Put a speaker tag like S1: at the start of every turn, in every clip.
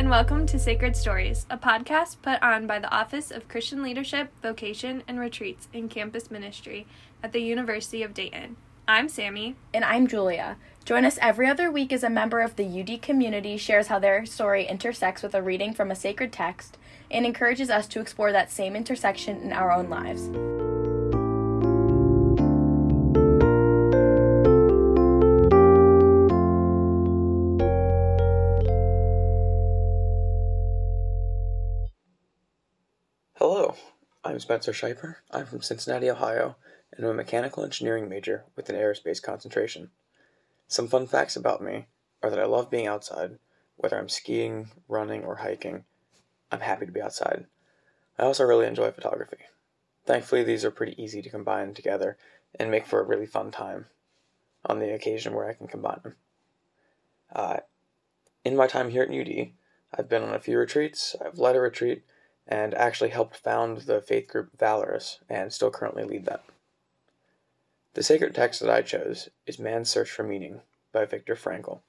S1: and welcome to Sacred Stories, a podcast put on by the Office of Christian Leadership, Vocation, and Retreats in Campus Ministry at the University of Dayton. I'm Sammy.
S2: And I'm Julia. Join us every other week as a member of the UD community shares how their story intersects with a reading from a sacred text and encourages us to explore that same intersection in our own lives.
S3: Spencer Scheiper. I'm from Cincinnati, Ohio, and I'm a mechanical engineering major with an aerospace concentration. Some fun facts about me are that I love being outside, whether I'm skiing, running, or hiking. I'm happy to be outside. I also really enjoy photography. Thankfully, these are pretty easy to combine together and make for a really fun time on the occasion where I can combine them. Uh, in my time here at UD, I've been on a few retreats, I've led a retreat, and actually helped found the faith group Valorous and still currently lead that. The sacred text that I chose is Man's Search for Meaning by Viktor Frankl.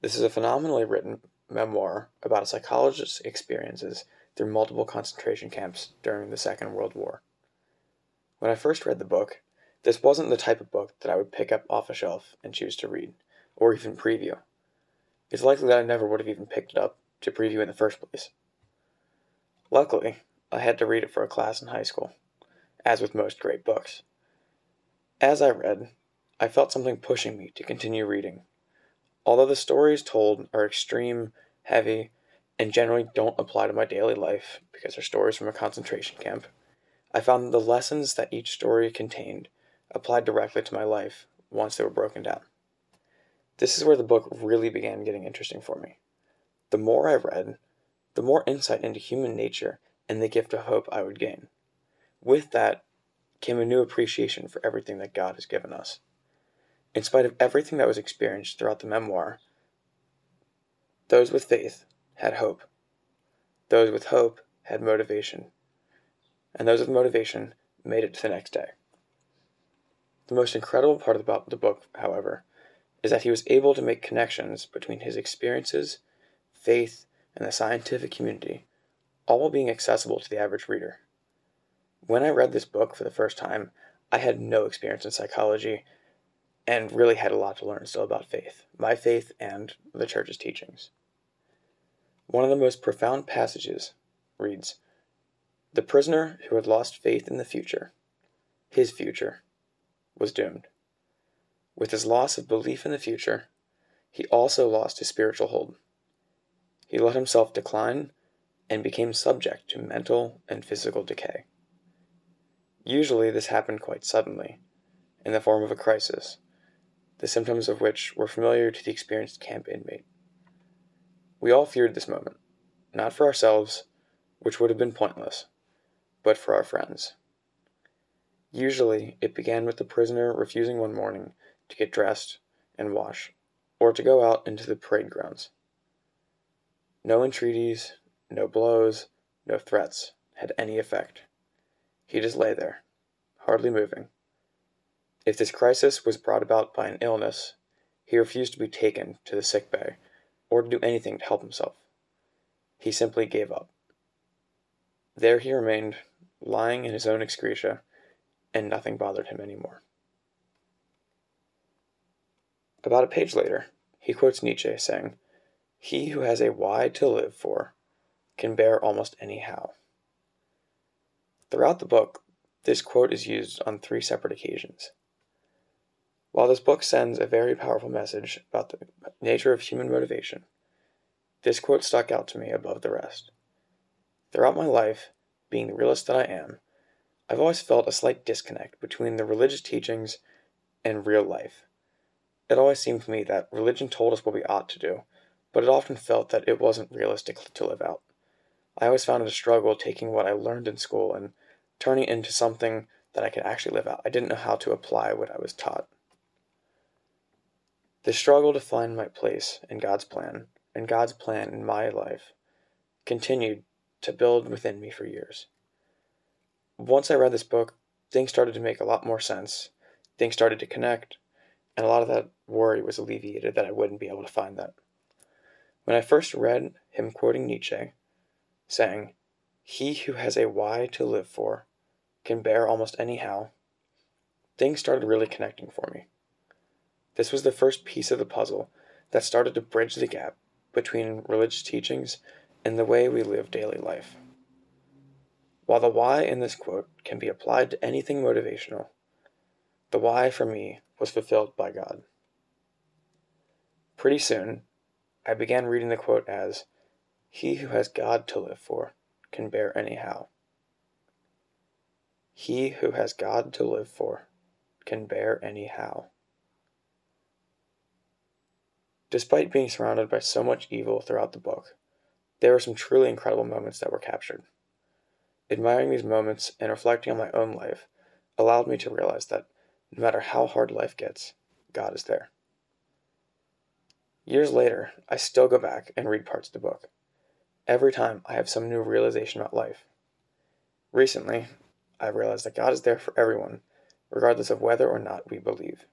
S3: This is a phenomenally written memoir about a psychologist's experiences through multiple concentration camps during the Second World War. When I first read the book, this wasn't the type of book that I would pick up off a shelf and choose to read, or even preview. It's likely that I never would have even picked it up to preview in the first place. Luckily, I had to read it for a class in high school, as with most great books. As I read, I felt something pushing me to continue reading. Although the stories told are extreme, heavy, and generally don't apply to my daily life because they're stories from a concentration camp, I found the lessons that each story contained applied directly to my life once they were broken down. This is where the book really began getting interesting for me. The more I read, the more insight into human nature and the gift of hope I would gain. With that came a new appreciation for everything that God has given us. In spite of everything that was experienced throughout the memoir, those with faith had hope. Those with hope had motivation. And those with motivation made it to the next day. The most incredible part about the book, however, is that he was able to make connections between his experiences, faith, and the scientific community, all being accessible to the average reader. When I read this book for the first time, I had no experience in psychology and really had a lot to learn still about faith, my faith, and the church's teachings. One of the most profound passages reads The prisoner who had lost faith in the future, his future, was doomed. With his loss of belief in the future, he also lost his spiritual hold. He let himself decline and became subject to mental and physical decay. Usually, this happened quite suddenly, in the form of a crisis, the symptoms of which were familiar to the experienced camp inmate. We all feared this moment, not for ourselves, which would have been pointless, but for our friends. Usually, it began with the prisoner refusing one morning to get dressed and wash, or to go out into the parade grounds. No entreaties, no blows, no threats had any effect. He just lay there, hardly moving. If this crisis was brought about by an illness, he refused to be taken to the sick bay or to do anything to help himself. He simply gave up. There he remained, lying in his own excreta, and nothing bothered him any more. About a page later, he quotes Nietzsche saying, he who has a why to live for can bear almost any how. Throughout the book, this quote is used on three separate occasions. While this book sends a very powerful message about the nature of human motivation, this quote stuck out to me above the rest. Throughout my life, being the realist that I am, I've always felt a slight disconnect between the religious teachings and real life. It always seemed to me that religion told us what we ought to do, but it often felt that it wasn't realistic to live out. I always found it a struggle taking what I learned in school and turning it into something that I could actually live out. I didn't know how to apply what I was taught. The struggle to find my place in God's plan and God's plan in my life continued to build within me for years. Once I read this book, things started to make a lot more sense. Things started to connect, and a lot of that worry was alleviated that I wouldn't be able to find that. When I first read him quoting Nietzsche, saying, He who has a why to live for can bear almost anyhow, things started really connecting for me. This was the first piece of the puzzle that started to bridge the gap between religious teachings and the way we live daily life. While the why in this quote can be applied to anything motivational, the why for me was fulfilled by God. Pretty soon, I began reading the quote as He who has God to live for can bear anyhow. He who has God to live for can bear anyhow. Despite being surrounded by so much evil throughout the book, there were some truly incredible moments that were captured. Admiring these moments and reflecting on my own life allowed me to realize that no matter how hard life gets, God is there. Years later, I still go back and read parts of the book. Every time I have some new realization about life. Recently, I realized that God is there for everyone, regardless of whether or not we believe.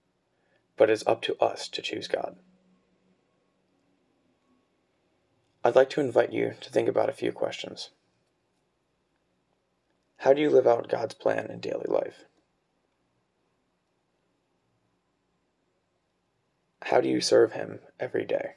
S3: But it is up to us to choose God. I'd like to invite you to think about a few questions. How do you live out God's plan in daily life? How do you serve Him every day?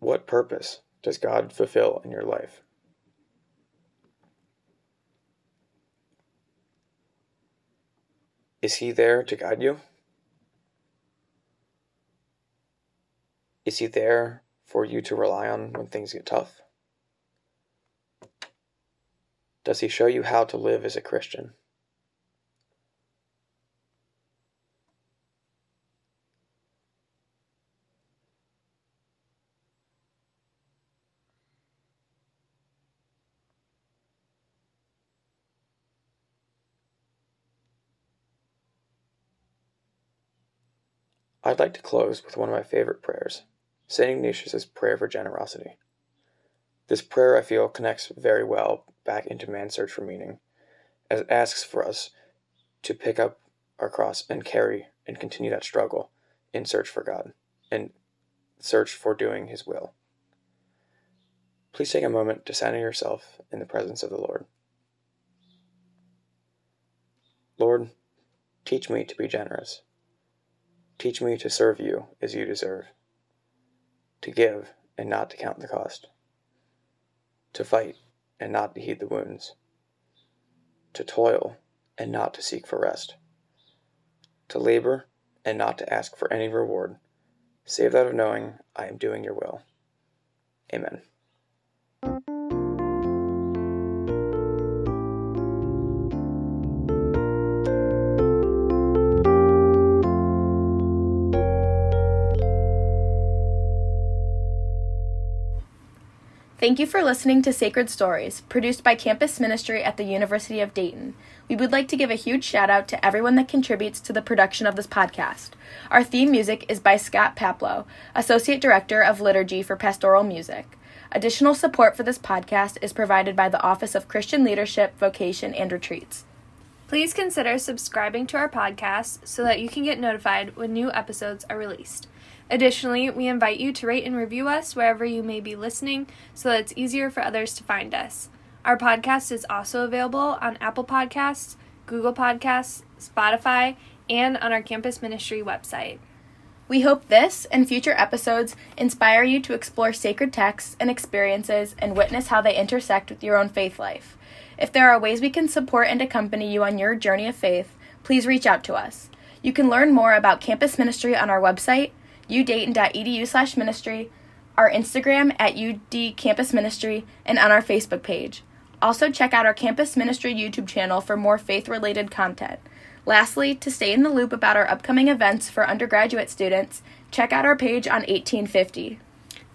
S3: What purpose does God fulfill in your life? Is He there to guide you? Is He there for you to rely on when things get tough? Does He show you how to live as a Christian? I'd like to close with one of my favorite prayers, St. Ignatius' prayer for generosity. This prayer, I feel, connects very well back into man's search for meaning, as it asks for us to pick up our cross and carry and continue that struggle in search for God and search for doing His will. Please take a moment to center yourself in the presence of the Lord. Lord, teach me to be generous. Teach me to serve you as you deserve, to give and not to count the cost, to fight and not to heed the wounds, to toil and not to seek for rest, to labor and not to ask for any reward, save that of knowing I am doing your will. Amen.
S2: Thank you for listening to Sacred Stories, produced by Campus Ministry at the University of Dayton. We would like to give a huge shout out to everyone that contributes to the production of this podcast. Our theme music is by Scott Paplow, Associate Director of Liturgy for Pastoral Music. Additional support for this podcast is provided by the Office of Christian Leadership, Vocation, and Retreats.
S1: Please consider subscribing to our podcast so that you can get notified when new episodes are released. Additionally, we invite you to rate and review us wherever you may be listening so that it's easier for others to find us. Our podcast is also available on Apple Podcasts, Google Podcasts, Spotify, and on our campus ministry website.
S2: We hope this and future episodes inspire you to explore sacred texts and experiences and witness how they intersect with your own faith life. If there are ways we can support and accompany you on your journey of faith, please reach out to us. You can learn more about campus ministry on our website, udayton.edu slash ministry, our Instagram at UD Campus Ministry, and on our Facebook page. Also, check out our Campus Ministry YouTube channel for more faith related content. Lastly, to stay in the loop about our upcoming events for undergraduate students, check out our page on 1850.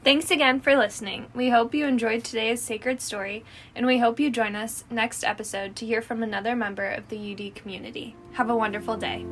S1: Thanks again for listening. We hope you enjoyed today's sacred story, and we hope you join us next episode to hear from another member of the UD community. Have a wonderful day.